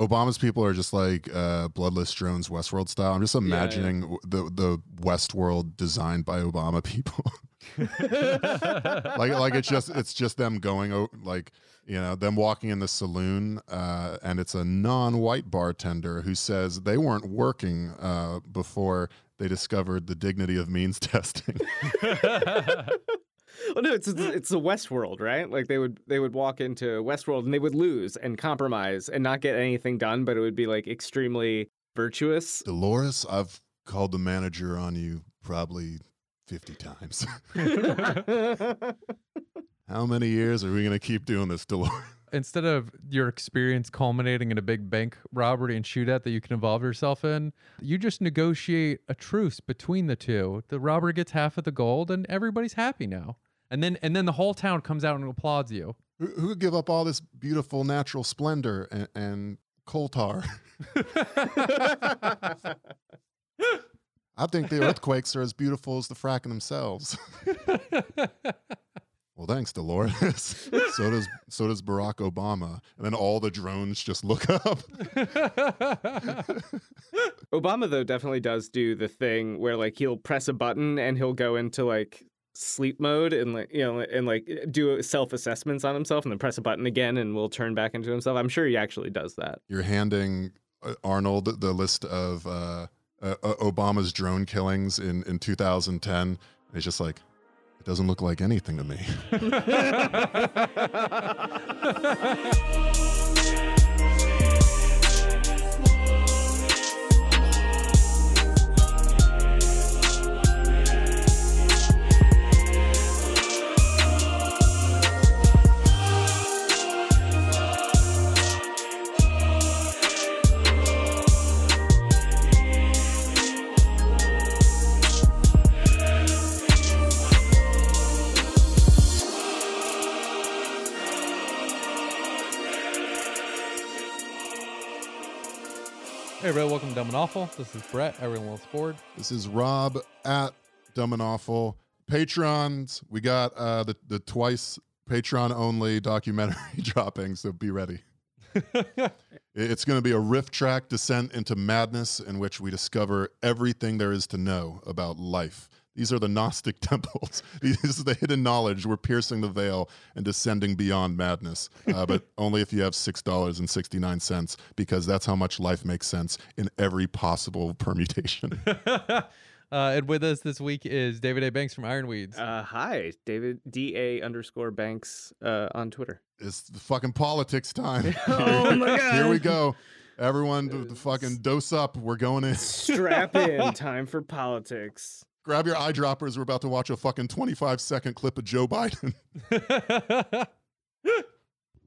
Obama's people are just like uh, bloodless drones, Westworld style. I'm just imagining w the the Westworld designed by Obama people. like like it's just it's just them going like you know them walking in the saloon uh, and it's a non-white bartender who says they weren't working uh, before they discovered the dignity of means testing. Well, no, it's it's the Westworld, right? Like they would they would walk into Westworld and they would lose and compromise and not get anything done, but it would be like extremely virtuous. Dolores, I've called the manager on you probably 50 times. How many years are we going to keep doing this, Dolores? Instead of your experience culminating in a big bank robbery and shootout that you can involve yourself in, you just negotiate a truce between the two. The robber gets half of the gold, and everybody's happy now. And then, and then the whole town comes out and applauds you. Who, who would give up all this beautiful natural splendor and, and coal tar? I think the earthquakes are as beautiful as the fracking themselves. well, thanks, Dolores. so does so does Barack Obama. And then all the drones just look up. Obama though definitely does do the thing where like he'll press a button and he'll go into like sleep mode and like you know and like do self assessments on himself and then press a button again and will turn back into himself. I'm sure he actually does that. You're handing uh, Arnold the list of uh, uh, uh, Obama's drone killings in, in 2010. And he's just like, it doesn't look like anything to me. Hey, everybody, welcome to Dumb and Awful. This is Brett, everyone loves board. This is Rob at Dumb and Awful. Patrons, we got uh, the, the twice Patreon only documentary dropping, so be ready. It's going to be a riff track descent into madness in which we discover everything there is to know about life. These are the Gnostic temples. This is the hidden knowledge. We're piercing the veil and descending beyond madness, uh, but only if you have $6.69, because that's how much life makes sense in every possible permutation. uh, and with us this week is David A. Banks from Ironweeds. Uh, hi, David D A underscore Banks uh, on Twitter. It's the fucking politics time. Oh my God. Here we go. Everyone, d- d- fucking dose up. We're going in. Strap in, time for politics. Grab your eyedroppers. We're about to watch a fucking 25 second clip of Joe Biden.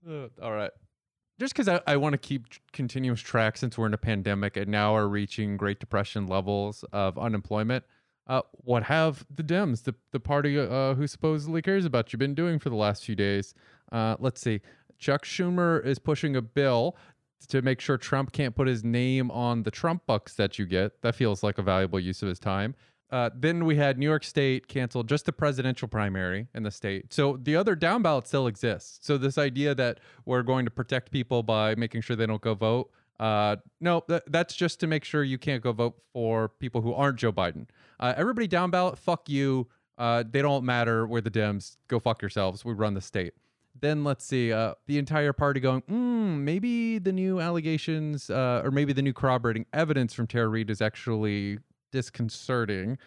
All right. Just because I, I want to keep continuous track since we're in a pandemic and now are reaching Great Depression levels of unemployment. Uh, what have the Dems, the, the party uh, who supposedly cares about you, been doing for the last few days? Uh, let's see. Chuck Schumer is pushing a bill to make sure Trump can't put his name on the Trump bucks that you get. That feels like a valuable use of his time. Uh, then we had New York State cancel just the presidential primary in the state. So the other down ballot still exists. So this idea that we're going to protect people by making sure they don't go vote, uh, no, th- that's just to make sure you can't go vote for people who aren't Joe Biden. Uh, everybody down ballot, fuck you. Uh, they don't matter. We're the Dems. Go fuck yourselves. We run the state. Then let's see, uh, the entire party going, mm, maybe the new allegations uh, or maybe the new corroborating evidence from Tara Reade is actually disconcerting.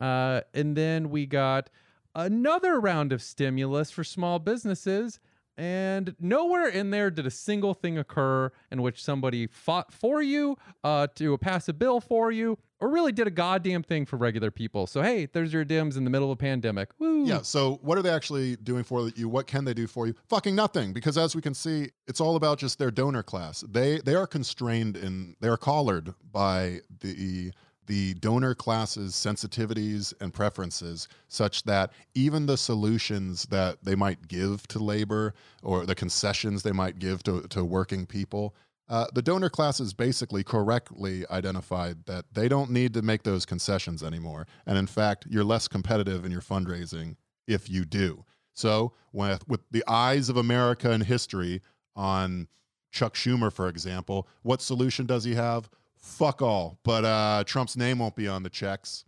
Uh, and then we got another round of stimulus for small businesses. And nowhere in there did a single thing occur in which somebody fought for you uh, to pass a bill for you or really did a goddamn thing for regular people. So, hey, there's your Dems in the middle of a pandemic. Woo. Yeah. So, what are they actually doing for you? What can they do for you? Fucking nothing. Because as we can see, it's all about just their donor class. They they are constrained in they are collared by the the donor class's sensitivities and preferences, such that even the solutions that they might give to labor or the concessions they might give to, to working people. Uh, the donor classes basically correctly identified that they don't need to make those concessions anymore. And in fact, you're less competitive in your fundraising if you do. So, with, with the eyes of America and history on Chuck Schumer, for example. What solution does he have? Fuck all. But uh, Trump's name won't be on the checks.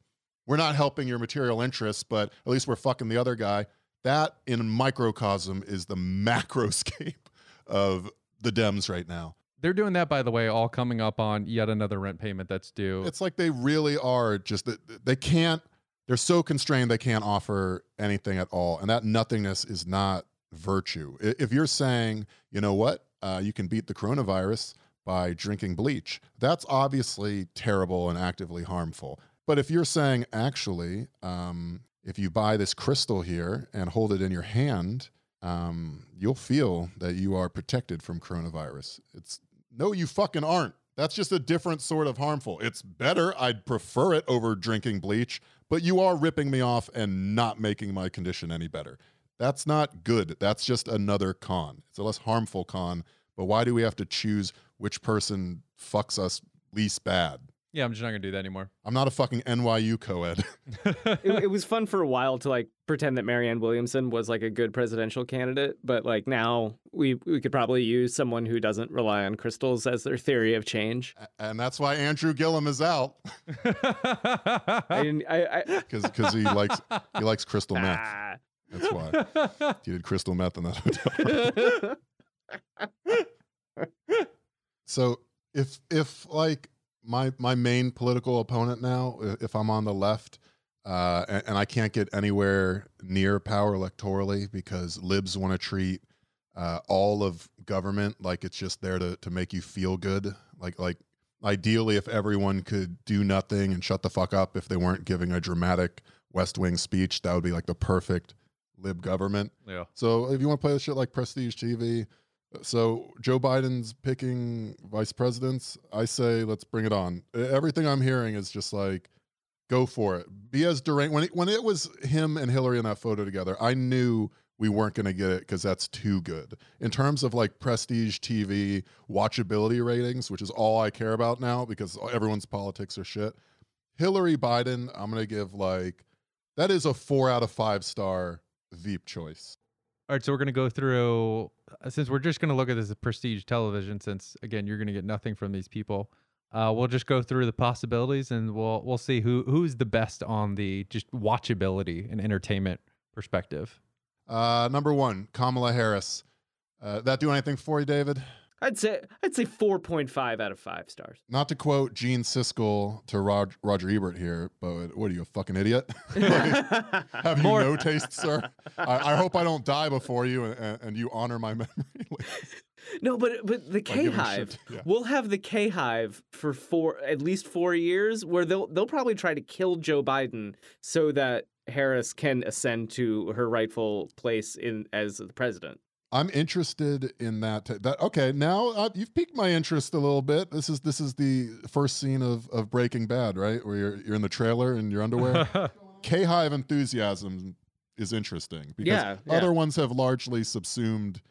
We're not helping your material interests, but at least we're fucking the other guy. That in microcosm is the macroscape of the Dems right now. They're doing that, by the way, all coming up on yet another rent payment that's due. It's like they really are just they can't. They're so constrained they can't offer anything at all, and that nothingness is not virtue. If you're saying, you know what, uh, you can beat the coronavirus by drinking bleach, that's obviously terrible and actively harmful. But if you're saying, actually, um, if you buy this crystal here and hold it in your hand, um, you'll feel that you are protected from coronavirus. It's no, you fucking aren't. That's just a different sort of harmful. It's better. I'd prefer it over drinking bleach, but you are ripping me off and not making my condition any better. That's not good. That's just another con. It's a less harmful con. But why do we have to choose which person fucks us least bad? yeah, I'm just not gonna do that anymore. I'm not a fucking NYU co-ed. it, it was fun for a while to like pretend that Marianne Williamson was like a good presidential candidate, but like now we we could probably use someone who doesn't rely on crystals as their theory of change. and that's why Andrew Gillum is out I. I. I because because he likes he likes crystal meth. ah. That's why he did crystal meth in that hotel. So if if like my my main political opponent now, if I'm on the left, uh, and, and I can't get anywhere near power electorally because libs want to treat uh, all of government like it's just there to to make you feel good. Like like ideally, if everyone could do nothing and shut the fuck up if they weren't giving a dramatic West Wing speech, that would be like the perfect lib government. yeah. So if you want to play this shit like Prestige TV, so Joe Biden's picking vice presidents, I say let's bring it on. Everything I'm hearing is just like, go for it. Be as deranged. When it, when it was him and Hillary in that photo together, I knew we weren't going to get it because that's too good. In terms of like Prestige TV watchability ratings, which is all I care about now because everyone's politics are shit. Hillary Biden, I'm going to give like, that is a four out of five star Veep choice. All right, so we're gonna go through uh, since we're just gonna look at this as prestige television. Since again, you're gonna get nothing from these people. Uh, we'll just go through the possibilities and we'll we'll see who who's the best on the just watchability and entertainment perspective. Uh, number one, Kamala Harris. Uh, that do anything for you, David? I'd say I'd say four point five out of five stars. Not to quote Gene Siskel to Rod- Roger Ebert here, but what are you, a fucking idiot? Like, have you no taste, sir? I, I hope I don't die before you and, and, you honor my memory. Like, no, but but the K Hive, yeah. we'll have the K Hive for four at least four years, where they'll they'll probably try to kill Joe Biden so that Harris can ascend to her rightful place in as the president. I'm interested in that. That okay? Now uh, you've piqued my interest a little bit. This is this is the first scene of, of Breaking Bad, right? Where you're you're in the trailer in your underwear. K Hive enthusiasm is interesting because Yeah, yeah. other ones have largely subsumed.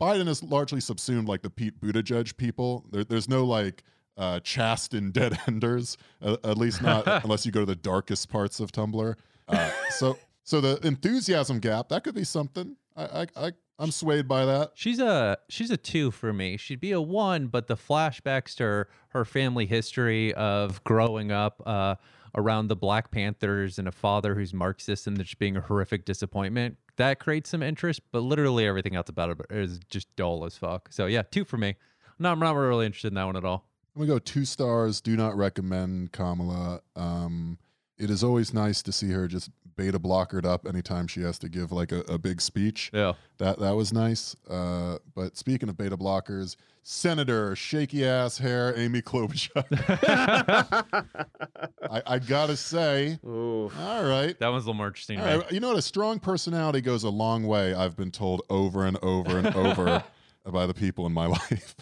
Biden has largely subsumed like the Pete Buttigieg people. There, there's no like uh, chaste and dead enders, uh, at least not unless you go to the darkest parts of Tumblr. Uh, so so the enthusiasm gap that could be something. I I, I I'm swayed by that. She's a she's a two for me. She'd be a one, but the flashbacks to her, her family history of growing up uh, around the Black Panthers and a father who's Marxist and just being a horrific disappointment that creates some interest. But literally everything else about it is just dull as fuck. So yeah, two for me. No, I'm not really interested in that one at all. I'm gonna go two stars. Do not recommend Kamala. Um, it is always nice to see her just beta blockered up anytime she has to give like a, a big speech. Yeah. That that was nice. Uh, but speaking of beta blockers, Senator shaky ass hair Amy Klobuchar. I, I gotta say, Ooh. all right. That one's a little more interesting. All right, you know what? A strong personality goes a long way. I've been told over and over and over by the people in my life.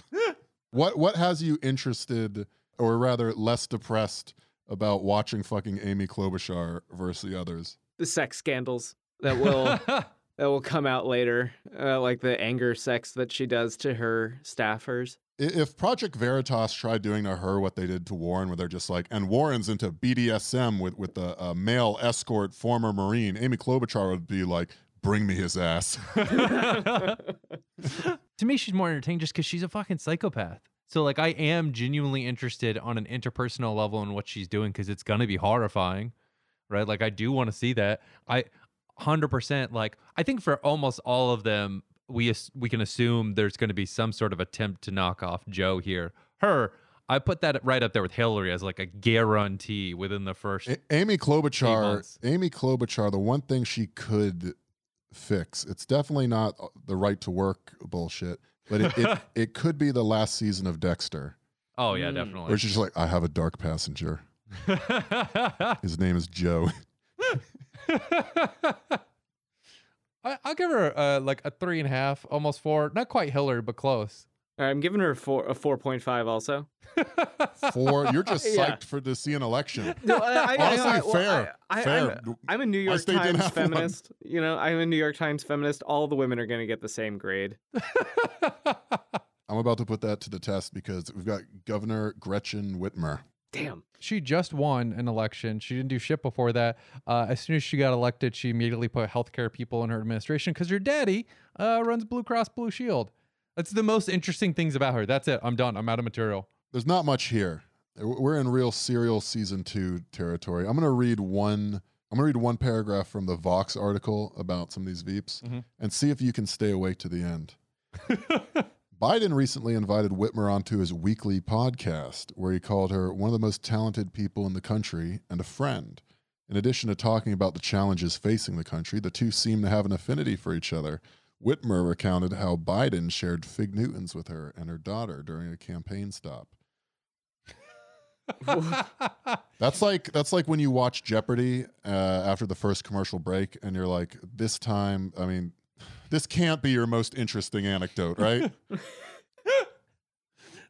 what what has you interested, or rather less depressed, about watching fucking Amy Klobuchar versus the others? The sex scandals that will that will come out later, uh, like the anger sex that she does to her staffers. If Project Veritas tried doing to her what they did to Warren, where they're just like, and Warren's into BDSM with with the uh, male escort former Marine, Amy Klobuchar would be like, bring me his ass. to me she's more entertaining just because she's a fucking psychopath. So like I am genuinely interested on an interpersonal level in what she's doing because it's gonna be horrifying, right? Like I do want to see that. I hundred percent like I think for almost all of them we we can assume there's going to be some sort of attempt to knock off Joe here. Her, I put that right up there with Hillary as like a guarantee within the first. A- Amy Klobuchar. Amy Klobuchar, the one thing she could fix, it's definitely not uh, the right to work bullshit, but it, it, it could be the last season of Dexter, oh yeah, Mm. definitely. where she's just like, I have a dark passenger. His name is Joe. I, I'll give her uh, like a three and a half, almost four. Not quite Hillary, but close. All right, I'm giving her a four a four point five also. Four, you're just psyched Yeah. for to see an election. No, I, I, Honestly, I, well, fair, I, I, fair. I'm, I'm a New York Times have one. feminist. You know, I'm a New York Times feminist. All the women are going to get the same grade. I'm about to put that to the test because we've got Governor Gretchen Whitmer. Damn. she just won an election. She didn't do shit before that. Uh, as soon as she got elected, she immediately put healthcare people in her administration because her daddy uh, runs Blue Cross Blue Shield. That's the most interesting things about her. That's it. I'm done. I'm out of material. There's not much here. We're in real serial season two territory. I'm gonna read one. I'm gonna read one paragraph from the Vox article about some of these Veeps Mhm. and see if you can stay awake to the end. Biden recently invited Whitmer onto his weekly podcast, where he called her one of the most talented people in the country and a friend. In addition to talking about the challenges facing the country, the two seem to have an affinity for each other. Whitmer recounted how Biden shared Fig Newtons with her and her daughter during a campaign stop. That's like that's like when you watch Jeopardy uh, after the first commercial break, and you're like, "This time, I mean, this can't be your most interesting anecdote, right?"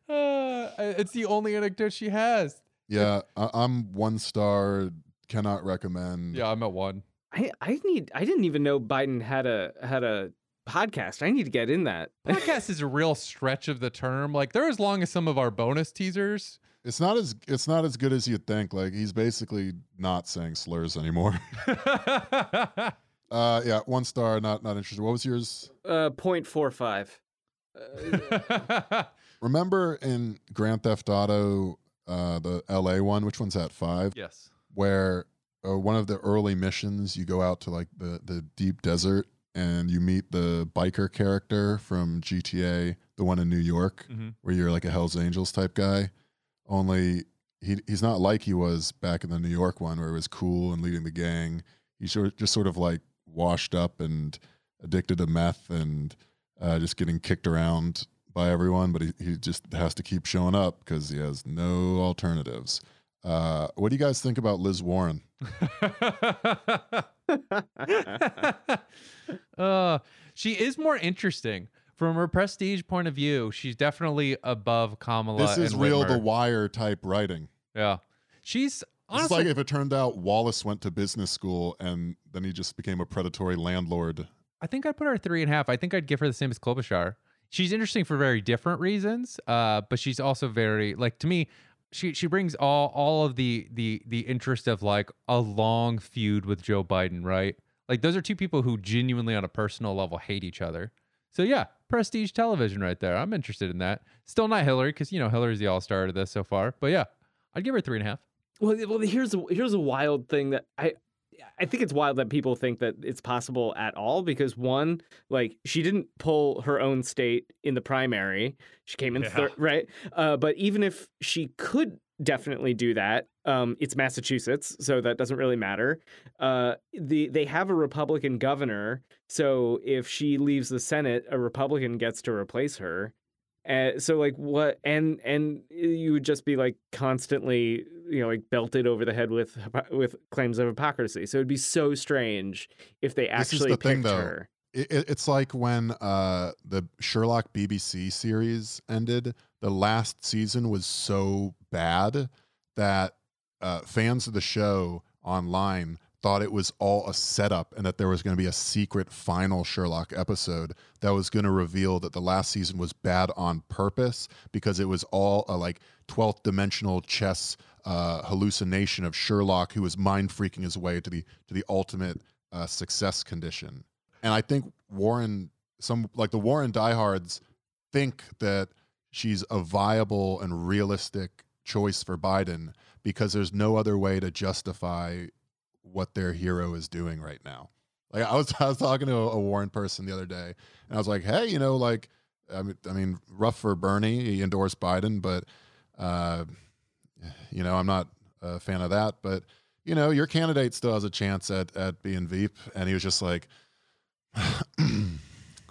Uh, it's the only anecdote she has. yeah, I- I'm one star. Cannot recommend. Yeah, I'm at one. I, I need. I didn't even know Biden had a had a podcast. I need to get in that. Podcast is a real stretch of the term. Like they're as long as some of our bonus teasers. It's not as it's not as good as you'd think. Like he's basically not saying slurs anymore. uh, yeah, one star. Not not interested. What was yours? Uh, point four five. Uh, Remember in Grand Theft Auto, uh, the L.A. one? Which one's that? Five. yes. where uh, one of the early missions you go out to like the the deep desert and you meet the biker character from GTA, the one in New York, Mhm. where you're like a Hell's Angels type guy. Only he he's not like he was back in the New York one, where he was cool and leading the gang. He's sort just sort of like washed up and addicted to meth and uh, just getting kicked around by everyone, but he, he just has to keep showing up because he has no alternatives. Uh, what do you guys think about Liz Warren? uh, she is more interesting from her prestige point of view. She's definitely above Kamala. This is real Whitmer. The Wire type writing. Yeah, she's It's honestly. like if it turned out Wallace went to business school and then he just became a predatory landlord. I think I'd put her at three and a half. I think I'd give her the same as Klobuchar. She's interesting for very different reasons, uh, but she's also very like to me. She she brings all all of the the the interest of like a long feud with Joe Biden, right? Like those are two people who genuinely on a personal level hate each other. So yeah, prestige television right there. I'm interested in that. Still not Hillary because you know Hillary's the all star of this so far, but yeah, I'd give her three and a half. Well, well, here's a, here's a wild thing that I I think it's wild that people think that it's possible at all because one, like she didn't pull her own state in the primary, she came in Yeah. third, right? Uh, but even if she could definitely do that, um, it's Massachusetts, so that doesn't really matter. Uh, the they have a Republican governor, so if she leaves the Senate, a Republican gets to replace her. Uh, so like what and and you would just be like constantly you know like belted over the head with with claims of hypocrisy so it'd be so strange if they This actually the thing, picked though. her It, it- it's like when uh, the Sherlock BBC series ended. The last season was so bad that uh, fans of the show online thought it was all a setup and that there was going to be a secret final Sherlock episode that was going to reveal that the last season was bad on purpose because it was all a like 12th dimensional chess uh, hallucination of Sherlock who was mind freaking his way to the to the ultimate uh, success condition. And I think Warren, some like the Warren diehards, think that she's a viable and realistic choice for Biden because there's no other way to justify what their hero is doing right now. Like I was, I was talking to a, a Warren person the other day, and I was like, "Hey, you know, like, I mean, I mean, rough for Bernie. He endorsed Biden, but, uh, you know, I'm not a fan of that. But you know, your candidate still has a chance at at being Veep." And he was just like.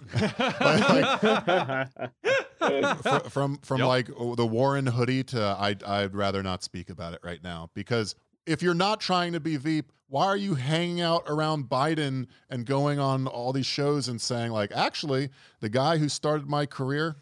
like, fr- from from Yep. like oh, the Warren hoodie to I'd I'd rather not speak about it right now because if you're not trying to be Veep, why are you hanging out around Biden and going on all these shows and saying like, actually, the guy who started my career,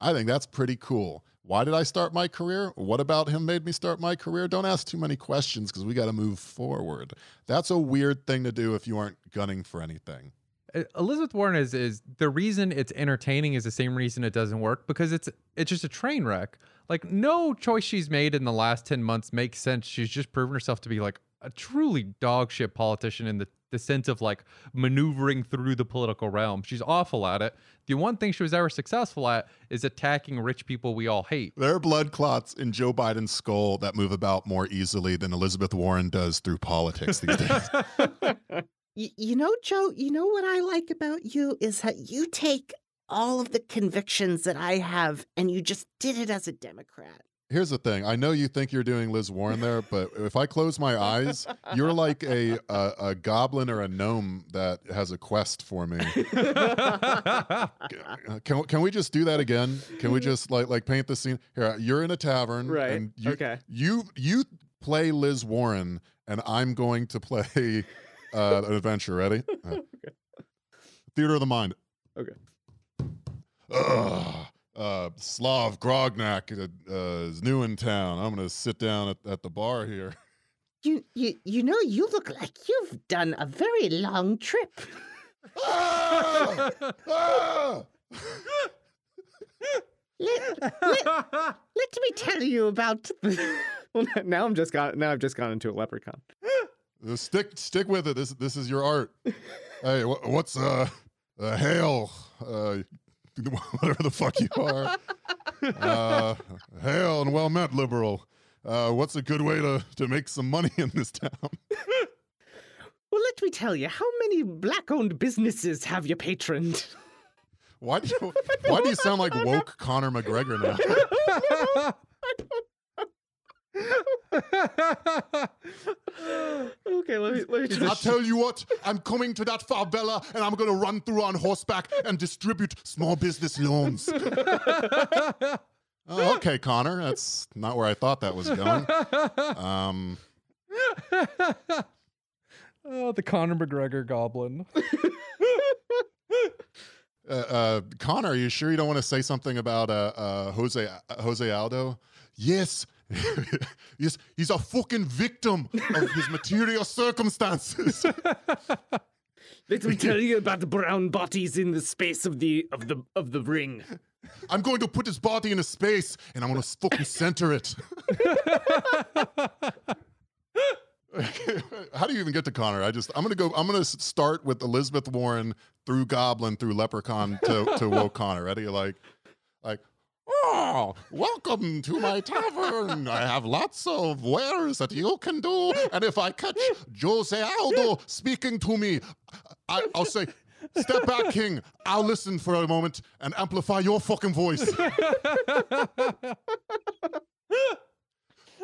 I think that's pretty cool. Why did I start my career? What about him made me start my career? Don't ask too many questions because we got to move forward. That's a weird thing to do if you aren't gunning for anything. Uh, Elizabeth Warren is is the reason it's entertaining is the same reason it doesn't work because it's it's just a train wreck. Like no choice she's made in the last 10 months makes sense. She's just proven herself to be like a truly dog shit politician in the the sense of like maneuvering through the political realm. She's awful at it. The one thing she was ever successful at is attacking rich people we all hate. There are blood clots in Joe Biden's skull that move about more easily than Elizabeth Warren does through politics these days. Y- you know, Joe, you know what I like about you is that you take all of the convictions that I have and you just did it as a Democrat. Here's the thing. I know you think you're doing Liz Warren there, but if I close my eyes, you're like a a, a goblin or a gnome that has a quest for me. Uh, Can can we just do that again? Can we just like like paint the scene? Here, you're in a tavern, Right. And you, Okay. You you play Liz Warren, and I'm going to play uh, an adventure. Ready? Uh, Theater of the mind. Okay. Ugh. Uh, Slav Grognak uh, uh, is new in town. I'm gonna sit down at, at the bar here. You, you, you know, you look like you've done a very long trip. Ah! Ah! Let, let, let me tell you about the. well, now I'm just got now I've just gone into a leprechaun. Uh, Stick stick with it. This this is your art. hey, wh- what's uh, uh hail? Uh, whatever the fuck you are. Uh, hail and well met, liberal. Uh, what's a good way to to make some money in this town? Well, let me tell you, how many black owned businesses have you patroned? Why do you, why do you sound like woke Conor McGregor now? Okay, let me let me I'll tell you what, I'm coming to that favela and I'm going to run through on horseback and distribute small business loans. oh, okay, Conor. That's not where I thought that was going. Um, oh, the Conor McGregor goblin. uh, uh, Conor, are you sure you don't want to say something about uh, uh, Jose uh, Jose Aldo? Yes. yes, he's a fucking victim of his material circumstances. let me tell you about the brown bodies in the space of the of the of the ring. I'm going to put his body in a space and I'm going to fucking center it. How do you even get to Conor? I just I'm gonna go. I'm gonna start with Elizabeth Warren through Goblin through Leprechaun to to woke Conor. Ready? Like, like. Oh, welcome to my tavern. I have lots of wares that you can do. And if I catch Jose Aldo speaking to me, I, I'll say, Step back, King. I'll listen for a moment and amplify your fucking voice.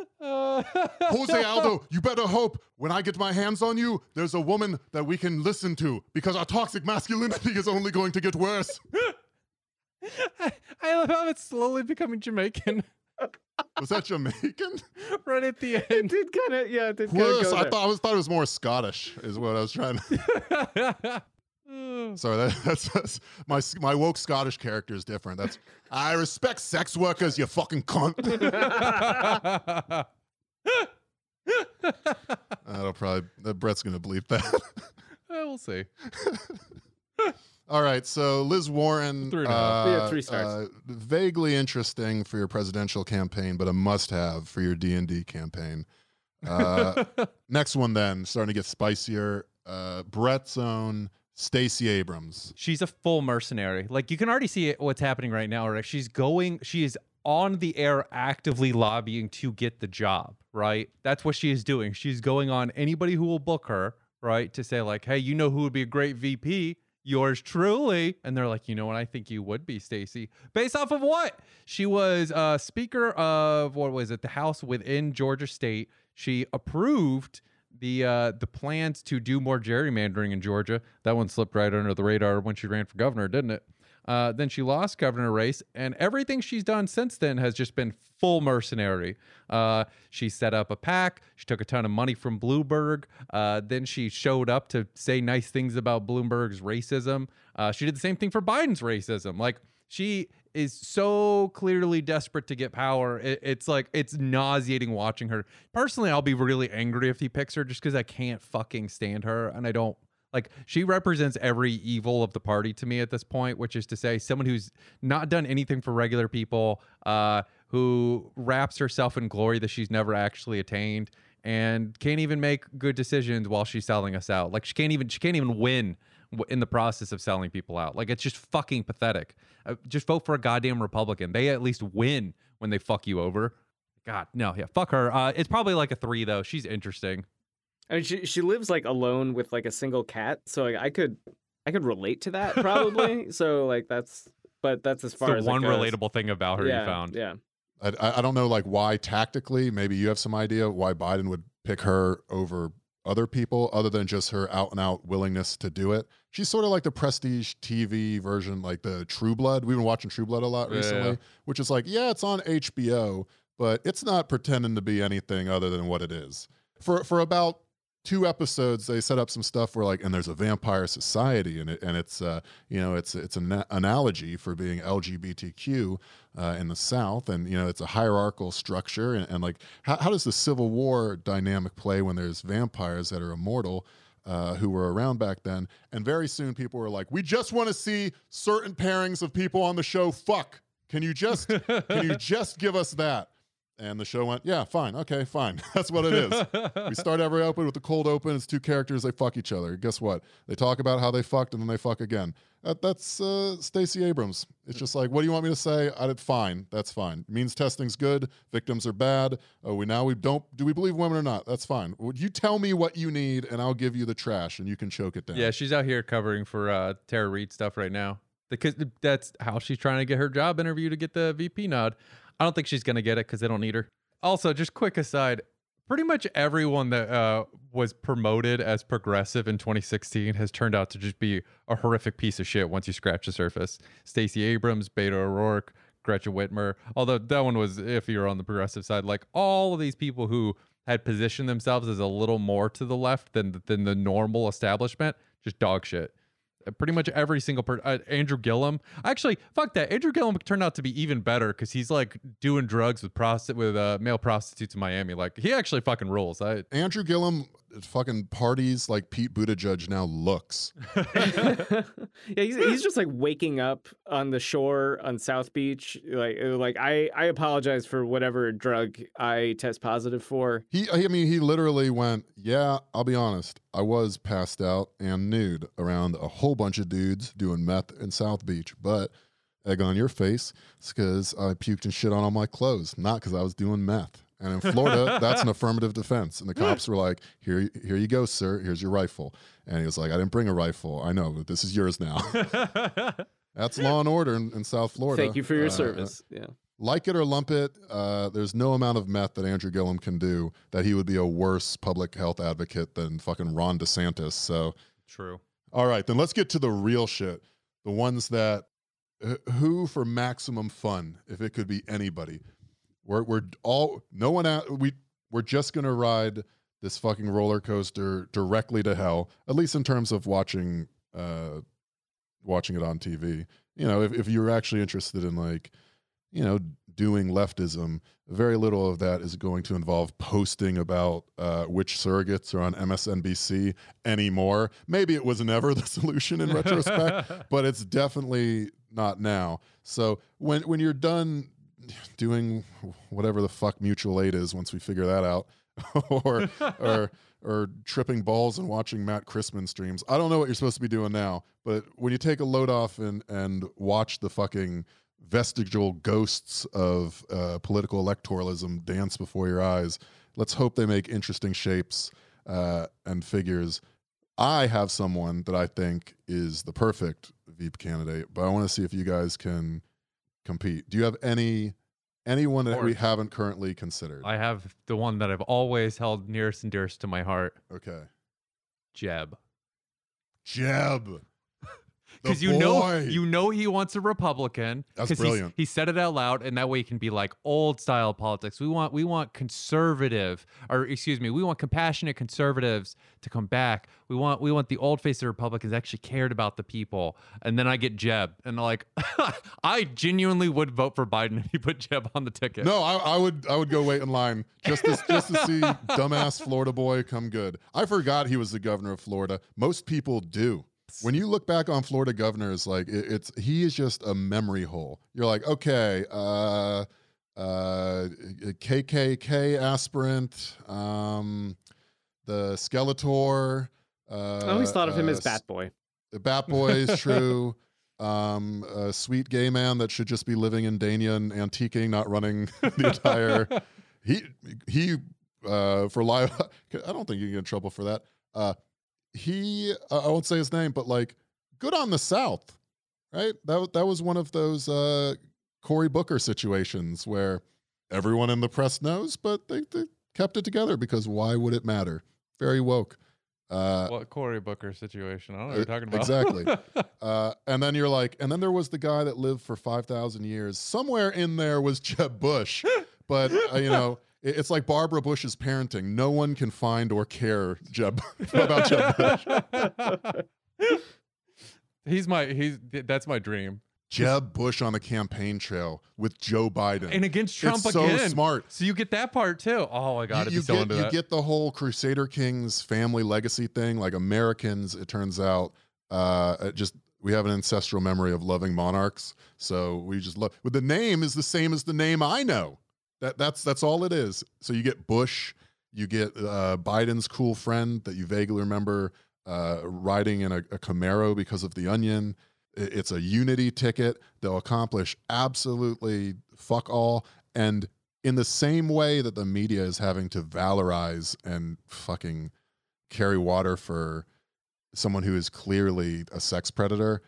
Jose Aldo, you better hope when I get my hands on you, there's a woman that we can listen to because our toxic masculinity is only going to get worse. I, I love how it's slowly becoming Jamaican Was that Jamaican? right at the It end. did kind of yeah, it did kind of I there. thought I was thought it was more Scottish. Is what I was trying to. Sorry, that, that's, that's my my woke Scottish character is different. That's I respect sex workers. You fucking cunt. That'll probably that Brett's gonna bleep that. Eh, we'll see. All right, so Liz Warren, Three and a half. We uh, have three stars. uh, vaguely interesting for your presidential campaign, but a must-have for your D and D campaign. Uh, next one, then, starting to get spicier. Uh, Brett's own Stacey Abrams. She's a full mercenary. Like you can already see what's happening right now. Right, she's going. She is on the air actively lobbying to get the job. Right, that's what she is doing. She's going on anybody who will book her. Right, to say like, hey, you know who would be a great VP? Yours truly. And they're like, you know what? I think you would be, Stacey. Based off of what? She was uh, Speaker of what was it? The House within Georgia State. She approved the uh, the plans to do more gerrymandering in Georgia. That one slipped right under the radar when she ran for governor, didn't it? Uh, then she lost governor race, and everything she's done since then has just been full mercenary. Uh, she set up a PAC. She took a ton of money from Bloomberg. Uh, then she showed up to say nice things about Bloomberg's racism. Uh, she did the same thing for Biden's racism. Like she is so clearly desperate to get power. It, it's like it's nauseating watching her. Personally, I'll be really angry if he picks her just because I can't fucking stand her and I don't like she represents every evil of the party to me at this point, which is to say someone who's not done anything for regular people, uh, who wraps herself in glory that she's never actually attained and can't even make good decisions while she's selling us out. Like she can't even she can't even win in the process of selling people out. Like it's just fucking pathetic. Uh, just vote for a goddamn Republican. They at least win when they fuck you over. God, no, yeah, fuck her. Uh, it's probably like a three though. She's interesting. I mean, she she lives like alone with like a single cat, so like I could I could relate to that probably. so like that's but that's as It's far the as one it goes. relatable thing about her yeah, you found. Yeah. I, I I don't know like why tactically. Maybe you have some idea why Biden would pick her over other people, other than just her out and out willingness to do it. She's sort of like the prestige TV version, like the True Blood. We've been watching True Blood a lot Yeah. recently, which is like, yeah, it's on HBO, but it's not pretending to be anything other than what it is. For for about two episodes they set up some stuff where like and there's a vampire society in it and it's uh you know it's it's an analogy for being lgbtq uh, in the south and you know it's a hierarchical structure and, and like how, how does the civil war dynamic play when there's vampires that are immortal uh, who were around back then? And very soon people were like we just want to see certain pairings of people on the show. Fuck. Can you just can you just give us that and the show went, yeah, fine, okay, fine. That's what it is. we start every open with the cold open. It's two characters. They fuck each other. Guess what? They talk about how they fucked and then they fuck again. That, that's uh, Stacey Abrams. It's just like, what do you want me to say? I did fine. That's fine. means testing's good. Victims are bad. Oh, we now we don't. Do we believe women or not? That's fine. Would you tell me what you need and I'll give you the trash and you can choke it down. Yeah, she's out here covering for uh, Tara Reade stuff right now because that's how she's trying to get her job interview to get the VP nod. I don't think she's gonna get it because they don't need her. Also, just quick aside, pretty much everyone that uh, was promoted as progressive in 2016 has turned out to just be a horrific piece of shit once you scratch the surface. Stacey Abrams, Beto O'Rourke, Gretchen Whitmer. Although that one was if you're on the progressive side, like all of these people who had positioned themselves as a little more to the left than than the normal establishment, just dog shit. Uh, Pretty much every single person. Uh, Andrew Gillum. Actually, fuck that. Andrew Gillum turned out to be even better because he's like doing drugs with prosti- with uh, male prostitutes in Miami. Like he actually fucking rules. I Andrew Gillum fucking parties like Pete Buttigieg now looks. yeah, he's, he's just like waking up on the shore on South Beach. Like, uh, like I, I apologize for whatever drug I test positive for. He, I mean, he literally went, Yeah, I'll be honest. I was passed out and nude around a whole bunch of dudes doing meth in South Beach, but egg on your face, it's because I puked and shit on all my clothes, not because I was doing meth. And in Florida, that's an affirmative defense. And the cops were like, "Here, here you go, sir. Here's your rifle." And he was like, "I didn't bring a rifle. I know, but this is yours now." that's law and order in, in South Florida. Thank you for your Uh, service. Yeah. like it or lump it, uh, there's no amount of meth that Andrew Gillum can do that he would be a worse public health advocate than fucking Ron DeSantis. So, True. all right, then let's get to the real shit. The ones that, who for maximum fun, if it could be anybody. We're, we're all, no one, out, we, we're just going to ride this fucking roller coaster directly to hell, at least in terms of watching, uh, watching it on TV. You know, if, if you're actually interested in like, you know, doing leftism, very little of that is going to involve posting about uh, which surrogates are on MSNBC anymore. Maybe it was never the solution in retrospect, but it's definitely not now. So when when you're done doing whatever the fuck mutual aid is, once we figure that out, or or or tripping balls and watching Matt Christman streams. I don't know what you're supposed to be doing now, but when you take a load off and and watch the fucking vestigial ghosts of uh, political electoralism dance before your eyes, let's hope they make interesting shapes uh, and figures. I have someone that I think is the perfect Veep candidate, but I want to see if you guys can compete. Do you have any anyone that we haven't currently considered? I have the one that I've always held nearest and dearest to my heart, okay, Jeb. Jeb. Because you know you know he wants a Republican. That's brilliant. He said it out loud, and that way he can be like old style politics. We want we want conservative, or excuse me, we want compassionate conservatives to come back. We want we want the old face of Republicans actually cared about the people. And then I get Jeb, and like I genuinely would vote for Biden if he put Jeb on the ticket. No, I, I would I would go wait in line just to, just to see dumbass Florida boy come good. I forgot he was the governor of Florida. Most people do. When you look back on Florida governors, like it, it's he is just a memory hole. You're like, okay, uh, uh, KKK aspirant, um, the Skeletor. Uh, I always thought of him uh, as Bat Boy. The Bat Boy is true. um, a sweet gay man that should just be living in Dania and antiquing, not running the entire. he he uh, for live. I don't think you can get in trouble for that. Uh, he I I won't say his name, but like good on the South, right? That that was one of those uh, Cory Booker situations where everyone in the press knows, but they, they kept it together because why would it matter? Very woke. Uh, What Cory Booker situation? I don't know Uh, what you're talking about. exactly. uh, and then you're like, and then there was the guy that lived for 5,000 years. Somewhere in there was Jeb Bush. But, uh, you know, it's like Barbara Bush's parenting. No one can find or care Jeb about Jeb Bush. he's my he's that's my dream. Jeb Bush on the campaign trail with Joe Biden. And against Trump it's so smart. So you get that part too. Oh my god, you, you be so get you that. get the whole Crusader Kings family legacy thing. Like Americans, it turns out, uh, just we have an ancestral memory of loving monarchs. So we just love. But the name is the same as the name I know. That that's that's all it is. So you get Bush, you get uh, Biden's cool friend that you vaguely remember uh, riding in a, a Camaro because of the Onion. It's a unity ticket. They'll accomplish absolutely fuck all. And in the same way that the media is having to valorize and fucking carry water for someone who is clearly a sex predator,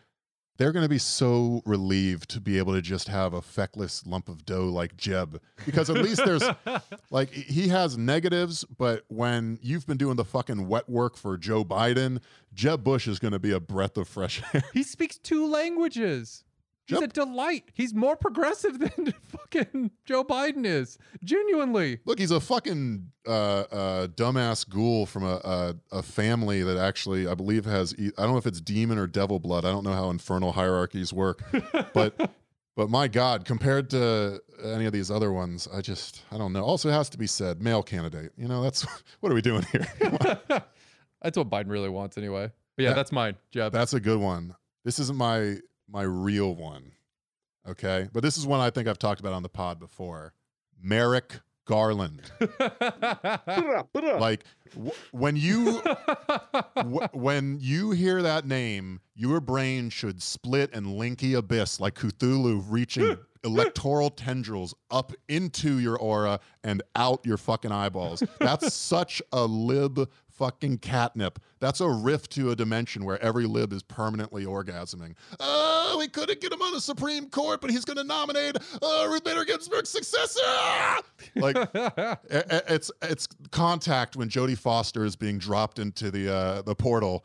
they're going to be so relieved to be able to just have a feckless lump of dough like Jeb. Because at least there's like he has negatives, but when you've been doing the fucking wet work for Joe Biden, Jeb Bush is going to be a breath of fresh air. he speaks two languages. He's Yep. a delight. He's more progressive than fucking Joe Biden is. Genuinely. Look, he's a fucking uh, uh, dumbass ghoul from a, a a family that actually, I believe, has I don't know if it's demon or devil blood. I don't know how infernal hierarchies work, but but my God, compared to any of these other ones, I just I don't know. Also, it has to be said, male candidate. You know, that's what are we doing here? That's what Biden really wants anyway. But yeah, Yeah. that's mine, Jeb. That's a good one. This isn't my my real one. Okay. But this is one I think I've talked about on the pod before. Merrick Garland. Like w- when you w- when you hear that name, your brain should split and linky abyss like Cthulhu reaching electoral tendrils up into your aura and out your fucking eyeballs. That's such a lib fucking catnip. That's a rift to a dimension where every lib is permanently orgasming. Oh, we couldn't get him on the Supreme Court, but he's going to nominate uh, Ruth Bader Ginsburg's successor. Like it's it's contact when Jodie Foster is being dropped into the uh, the portal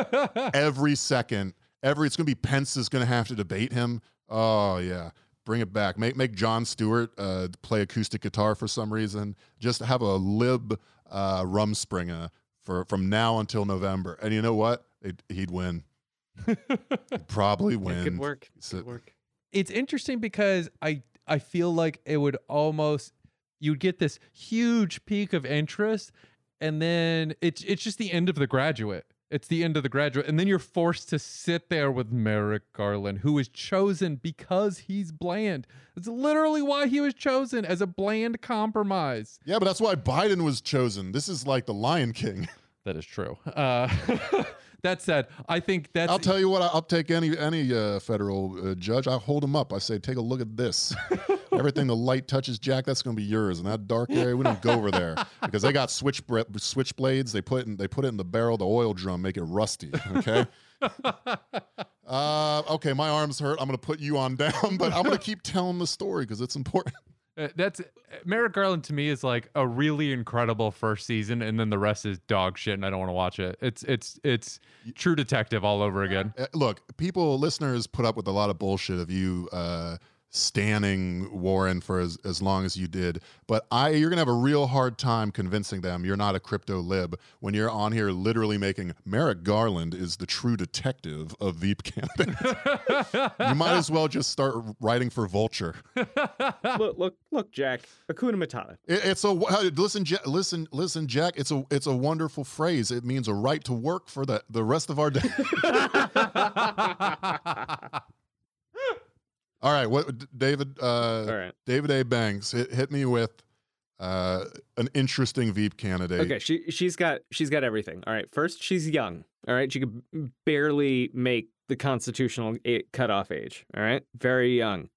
every second. Every it's gonna be Pence is gonna have to debate him. Oh yeah, bring it back. Make make Jon Stewart uh, play acoustic guitar for some reason. Just have a lib uh, Rumspringa for from now until November. And you know what? He'd, he'd win. He'd probably win. good work. So- Good work. it's interesting because I I feel like it would almost you'd get this huge peak of interest and then it's it's just the end of the graduate. It's the end of the graduate. And then you're forced to sit there with Merrick Garland, who was chosen because he's bland. It's literally why he was chosen as a bland compromise. Yeah, but that's why Biden was chosen. This is like the Lion King. That is true. Uh, that said, I think that's I'll tell you what. I'll take any any uh, federal uh, judge. I hold him up. I say, take a look at this. Everything the light touches, Jack, that's going to be yours. And that dark area, we don't go over there because they got switch bre- switchblades. They put in, they put it in the barrel, the oil drum, make it rusty. Okay. uh, okay, my arms hurt. I'm going to put you on down, but I'm going to keep telling the story because it's important. Uh, that's Merrick Garland to me is like a really incredible first season, and then the rest is dog shit, and I don't want to watch it. It's it's it's True Detective all over again. Uh, look, people, listeners put up with a lot of bullshit of you uh, standing Warren for as, as long as you did. But I you're gonna have a real hard time convincing them you're not a crypto lib when you're on here literally making Merrick Garland is the true detective of Veep candidates. you might as well just start writing for Vulture. look, look, look, Jack. Hakuna Matata. It, it's a listen, listen, listen, Jack. It's a it's a wonderful phrase. It means a right to work for the the rest of our day. All right, what David? Uh, All right. David A. Banks hit, hit me with uh, an interesting Veep candidate. Okay, she she's got she's got everything. All right. First, she's young. All right, she could barely make the constitutional cutoff age. All right, very young.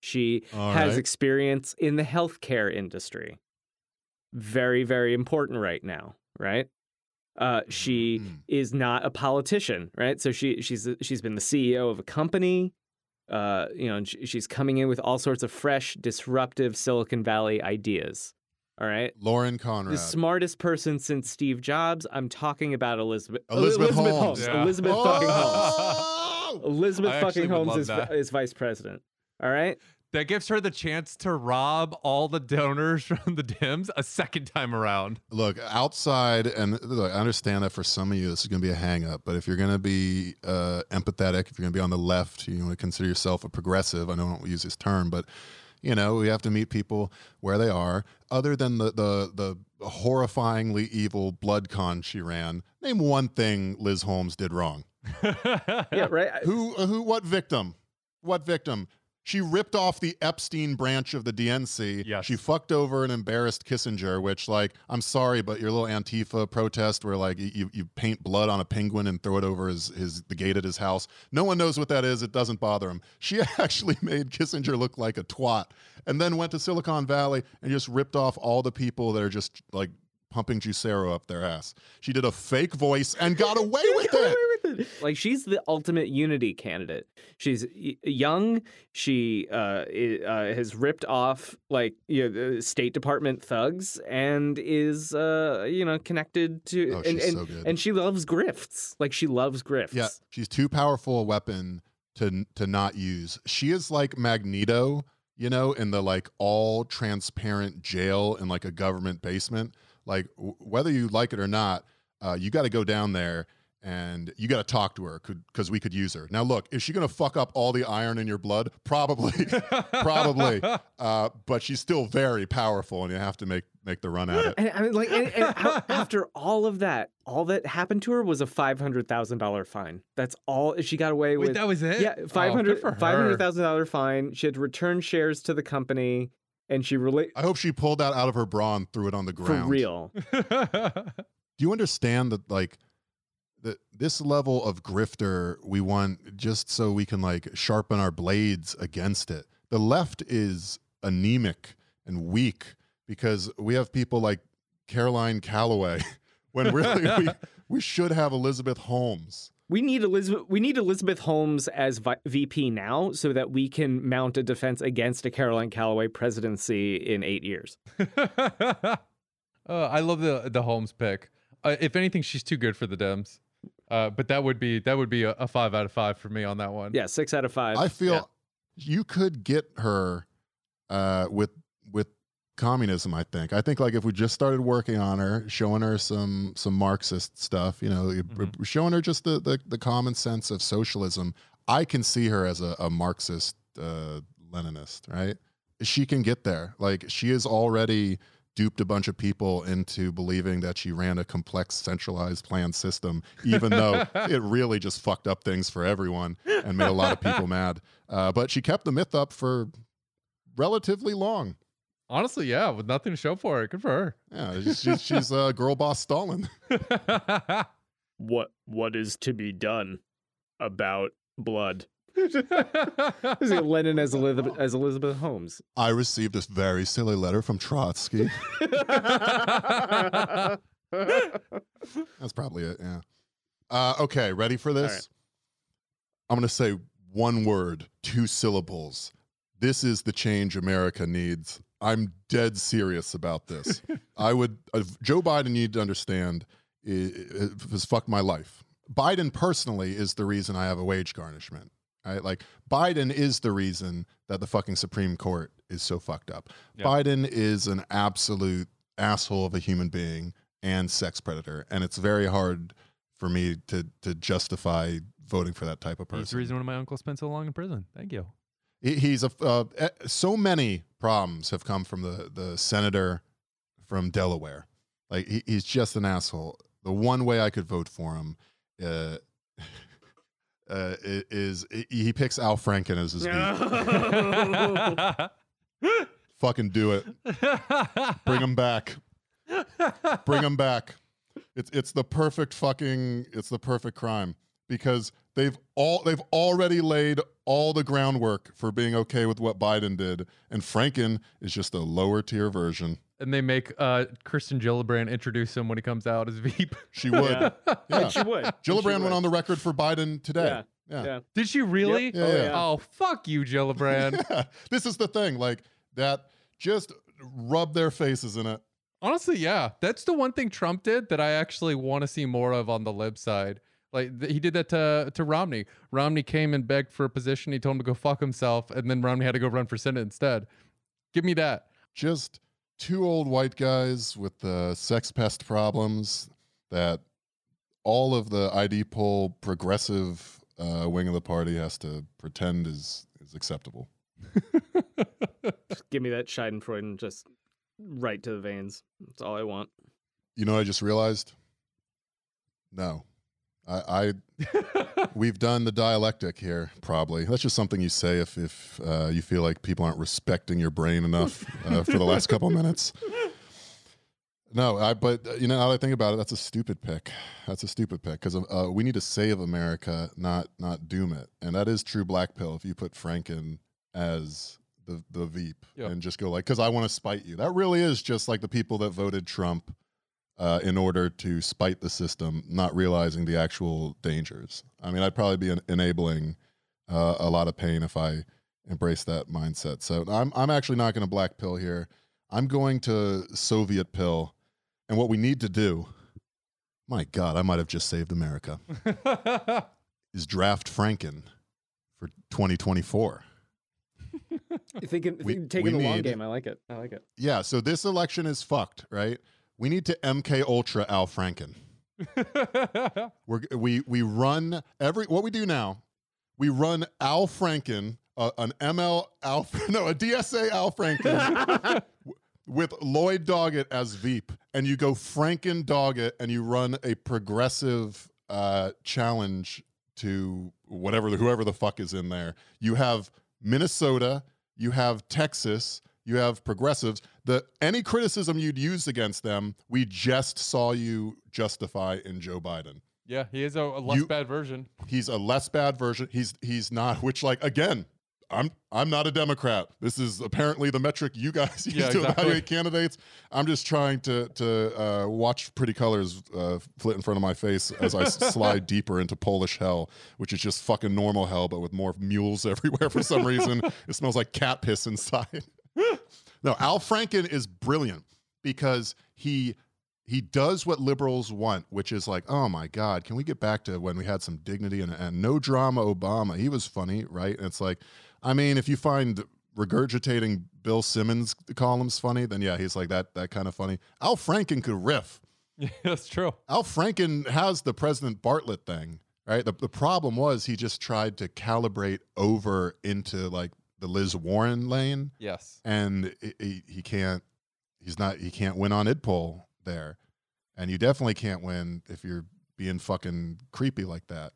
She All has right. experience in the healthcare industry. Very very important right now. Right. Uh, she Mhm. is not a politician. Right. So she she's she's been the CEO of a company. Uh, you know, and she's coming in with all sorts of fresh, disruptive Silicon Valley ideas. All right. Lauren Conrad. The smartest person since Steve Jobs. I'm talking about Elizabeth. Elizabeth Holmes. Yeah. Elizabeth fucking Holmes. Oh! Elizabeth fucking Holmes love is, vice president. All right. That gives her the chance to rob all the donors from the Dems a second time around. Look, outside, and look, I understand that for some of you, this is going to be a hang up. But if you're going to be uh, empathetic, if you're going to be on the left, you want to consider yourself a progressive. I know I don't use this term, but you know, we have to meet people where they are. Other than the the the horrifyingly evil blood con she ran, name one thing Liz Holmes did wrong. Yeah. Right. Who uh, who what victim? What victim? She ripped off the Epstein branch of the DNC. Yes. She fucked over and embarrassed Kissinger, which like I'm sorry, but your little Antifa protest where like you, you paint blood on a penguin and throw it over his, his the gate at his house. No one knows what that is. It doesn't bother him. She actually made Kissinger look like a twat and then went to Silicon Valley and just ripped off all the people that are just like pumping Juicero up their ass. She did a fake voice and got away with away it. with it. Like she's the ultimate unity candidate. She's y- young. She uh, i- uh, has ripped off like you know the State Department thugs and is uh, you know connected to Oh, and she's and, so good. and she loves grifts. Like she loves grifts. Yeah, she's too powerful a weapon to to not use. She is like Magneto, you know, in the like all transparent jail in like a government basement. Like w- whether you like it or not, uh, you got to go down there and you got to talk to her because we could use her. Now, look, is she gonna fuck up all the iron in your blood? Probably, probably. Uh, but she's still very powerful, and you have to make make the run at it. And I mean, like, and, and after all of that, all that happened to her was a five hundred thousand dollar fine. That's all she got away Wait, with. that was it? yeah, Oh, five good hundred for her. five hundred thousand dollar fine. She had to return shares to the company, and she relate I hope she pulled that out of her bra and threw it on the ground. for ground. real. do you understand that like that this level of grifter we want just so we can like sharpen our blades against it the left is anemic and weak because we have people like caroline calloway when really we, we should have elizabeth holmes We need Elizabeth. We need Elizabeth Holmes as vi- VP now, so that we can mount a defense against a Caroline Calloway presidency in eight years. uh, I love the the Holmes pick. Uh, if anything, she's too good for the Dems. Uh, but that would be that would be a, a five out of five for me on that one. Yeah, six out of five. i feel Yeah. you could get her uh, with with communism i think i think like if we just started working on her showing her some some marxist stuff you know Mhm. showing her just the, the the common sense of socialism i can see her as a, a marxist uh leninist right she can get there like she is already duped a bunch of people into believing that she ran a complex centralized planned system, even though it really just fucked up things for everyone and made a lot of people mad. Uh, but she kept the myth up for relatively long. Honestly, yeah, with nothing to show for it. Good for her. Yeah, she's, she's, she's uh, girl boss Stalin. What what is to be done about blood? Is it Lenin as Elizabeth, as Elizabeth Holmes? I received this very silly letter from Trotsky. That's probably it. Yeah. Uh, okay, ready for this? right. I'm going to say one word, two syllables. This is the change America needs. I'm dead serious about this. I would, uh, Joe Biden needed to understand i- i- has fucked my life. Biden personally is the reason I have a wage garnishment. Right? Like Biden is the reason that the fucking Supreme Court is so fucked up. Yeah. Biden is an absolute asshole of a human being and sex predator, and it's very hard for me to to justify voting for that type of person. That's the reason one of my uncles spent so long in prison. Thank you. He- he's a uh, so many problems have come from the the senator from Delaware. Like he, he's just an asshole. The one way I could vote for him uh, uh, is he picks Al Franken as his beat. Fucking do it. Bring him back. Bring him back. It's it's the perfect fucking it's the perfect crime because they've all they've already laid all the groundwork for being okay with what Biden did, and Franken is just a lower tier version. and they make uh, Kristen Gillibrand introduce him when he comes out as Veep. She would. Yeah. Yeah. And she would. And she Gillibrand went would. on the record for Biden today. Yeah. Yeah. Yeah. Did she really? Yeah, Oh, yeah. yeah. Oh, fuck you, Gillibrand. yeah. this is the thing, like that. Just rub their faces in it. Honestly, yeah. That's the one thing Trump did that I actually want to see more of on the lib side. Like th- he did that to to Romney. Romney came and begged for a position. He told him to go fuck himself, and then Romney had to go run for senate instead. Give me that. just two old white guys with the sex pest problems that all of the idpol progressive uh, wing of the party has to pretend is is acceptable. Just give me that Schadenfreude and just right to the veins. That's all I want. You know what I just realized? No. I, I we've done the dialectic here, probably. That's just something you say if if uh, you feel like people aren't respecting your brain enough uh, for the last couple minutes. No, I. But uh, you know, now that I think about it, that's a stupid pick. That's a stupid pick because uh, we need to save America, not not doom it. And that is true black pill. If you put Franken as the the Veep Yeah. and just go like, because I want to spite you. That really is just like the people that voted Trump uh, in order to spite the system, not realizing the actual dangers. I mean, I'd probably be en- enabling uh, a lot of pain if I embrace that mindset. So I'm I'm actually not going to black pill here. I'm going to Soviet pill, and what we need to do. My God, I might have just saved America. Is draft Franken for 2024. You thinking, We- think- taking we the long game? I like it. I like it. Yeah, so this election is fucked, right? We need to MK Ultra Al Franken. We're, we we run every what we do now. We run Al Franken, uh, an ML Al no a DSA Al Franken with Lloyd Doggett as Veep, and you go Franken Doggett, and you run a progressive uh, challenge to whatever the, whoever the fuck is in there. You have Minnesota, you have Texas, you have progressives. The any criticism you'd use against them, we just saw you justify in Joe Biden. yeah, he is a, a less You- bad version. He's a less bad version. He's he's not. Which like again, I'm I'm not a Democrat. This is apparently the metric you guys use Yeah, to exactly. evaluate candidates. I'm just trying to to uh, watch pretty colors uh, flit in front of my face as I slide deeper into Polish hell, which is just fucking normal hell, but with more mules everywhere for some reason. it smells like cat piss inside. no, Al Franken is brilliant because he he does what liberals want, which is like, oh my God, can we get back to when we had some dignity and, and no drama Obama? He was funny, right? And it's like, I mean, if you find regurgitating Bill Simmons columns funny, then yeah, he's like that that kind of funny. Al Franken could riff. Yeah, that's true. Al Franken has the President Bartlet thing, right? The, the problem was he just tried to calibrate over into like the Liz Warren lane Yes. and he- he, he can't he's not he can't win on idpol there and you definitely can't win if you're being fucking creepy like that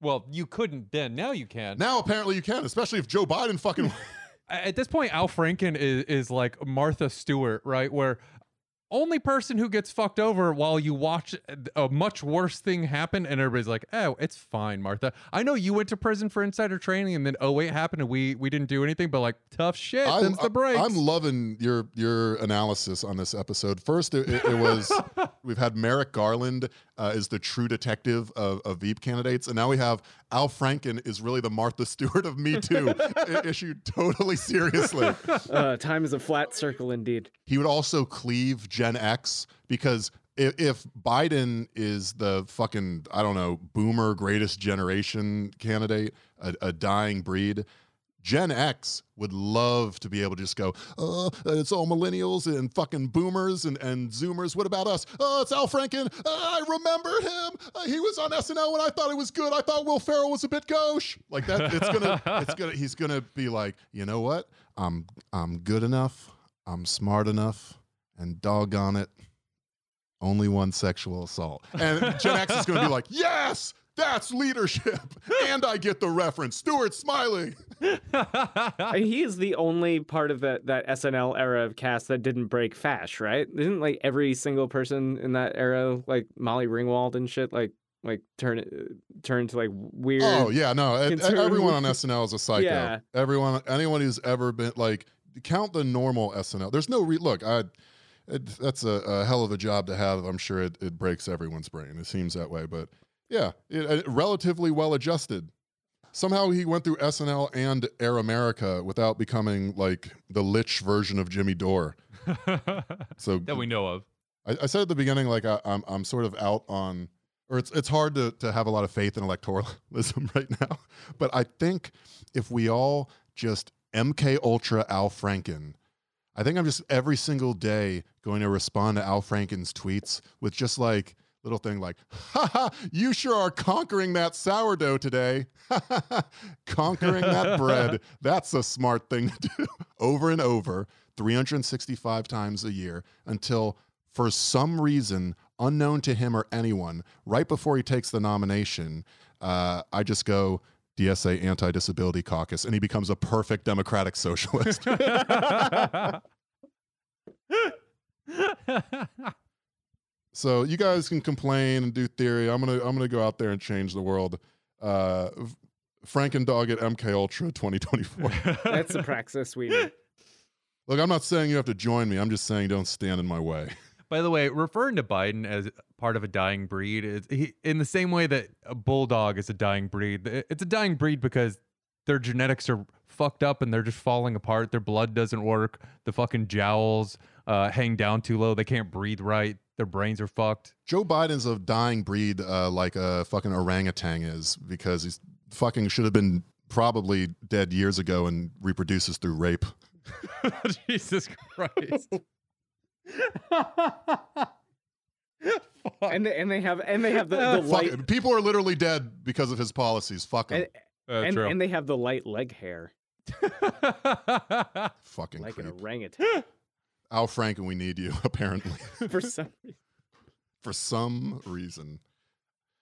Well, you couldn't then. Now you can. now apparently you can especially if joe biden fucking at this point, Al Franken is, is like Martha Stewart, right? Where only person who gets fucked over while you watch a much worse thing happen, and everybody's like, "Oh, it's fine, Martha." I know you went to prison for insider training, and then oh wait happened, and we we didn't do anything, but like tough shit. I, Them's the breaks. am loving your your analysis on this episode. First, it, it, it was we've had Merrick Garland uh, is the true detective of, of Veep candidates, and now we have Al Franken is really the Martha Stewart of Me Too, issued totally seriously. Uh, time is a flat circle indeed. He would also cleave Gen X because if, if Biden is the fucking I don't know boomer greatest generation candidate, a, a dying breed. Gen X would love to be able to just go, uh, it's all millennials and fucking boomers and, and zoomers. What about us? Oh, it's Al Franken. Uh, I remember him. Uh, he was on SNL when I thought it was good. I thought Will Ferrell was a bit gauche. Like that. It's gonna. it's gonna. He's gonna be like, you know what? I'm I'm good enough. I'm smart enough. And doggone it, only one sexual assault. And Gen X is gonna be like, yes. That's leadership. And I get the reference. Stuart Smalley. He is the only part of that that SNL era of cast that didn't break Fash, right? Isn't like every single person in that era, like Molly Ringwald and shit, like like turn it turn to like weird. Oh yeah, no. concerned Everyone on SNL is a psycho. Yeah. Everyone, anyone who's ever been like, count the normal SNL. There's no re- look. I, it, that's a, a hell of a job to have. I'm sure it, it breaks everyone's brain. It seems that way, but yeah, it, it- uh, relatively well adjusted. Somehow he went through SNL and Air America without becoming like the lich version of Jimmy Dore. So that we know of. I, I said at the beginning, like I, I'm I'm sort of out on, or it's it's hard to to have a lot of faith in electoralism right now. But I think if we all just MK Ultra Al Franken, I think I'm just every single day going to respond to Al Franken's tweets with just like little thing like, "Ha ha, you sure are conquering that sourdough today. conquering that bread. That's a smart thing to do." over and over, 365 times a year until for some reason unknown to him or anyone, right before he takes the nomination, uh, I just go DSA Anti Disability Caucus, and he becomes a perfect democratic socialist. so you guys can complain and do theory. I'm gonna I'm gonna go out there and change the world. Uh, Franken Doggett MK Ultra 2024. That's the praxis we need. Look, I'm not saying you have to join me. I'm just saying don't stand in my way. By the way, referring to Biden as part of a dying breed is he, in the same way that a bulldog is a dying breed. It's a dying breed because their genetics are fucked up and they're just falling apart. Their blood doesn't work. The fucking jowls uh, hang down too low. They can't breathe right. Their brains are fucked. Joe Biden's a dying breed, uh, like a fucking orangutan is, because he's fucking should have been probably dead years ago and reproduces through rape. Jesus Christ. and they, and they have and they have the, the light it. People are literally dead because of his policies. Fuck him. and, Uh, and, true. and they have the light leg hair fucking like an orangutan Al Franken, we need you, apparently. for some reason. For some reason.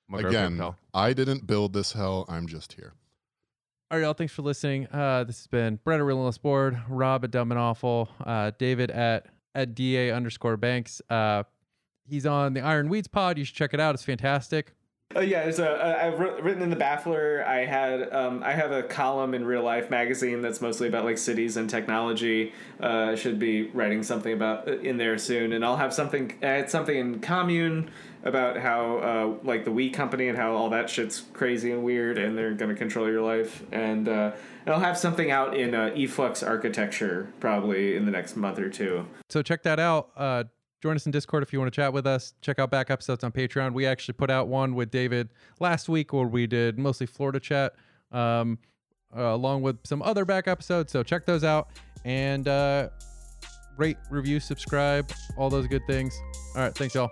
My Again. I didn't build this hell. I'm just here. All right, y'all. Thanks for listening. Uh, this has been Brett at Relentless Board, Rob at Dumb and Awful, uh, David at at da underscore Banks. Uh, he's on the Iron Weeds pod. You should check it out. It's fantastic. Oh yeah, uh, I've written in the Baffler. I had um, I have a column in Real Life magazine that's mostly about like cities and technology. Uh, should be writing something about uh, in there soon, and I'll have something. I had something in Commune about how uh, like the We Company and how all that shit's crazy and weird, and they're gonna control your life. And, uh, and I'll have something out in uh, e-flux Architecture probably in the next month or two. So check that out. Join us in Discord if you want to chat with us. Check out back episodes on Patreon. We actually put out one with David last week where we did mostly Florida chat, um, uh, along with some other back episodes. So check those out and uh, rate, review, subscribe, all those good things. All right, thanks, y'all.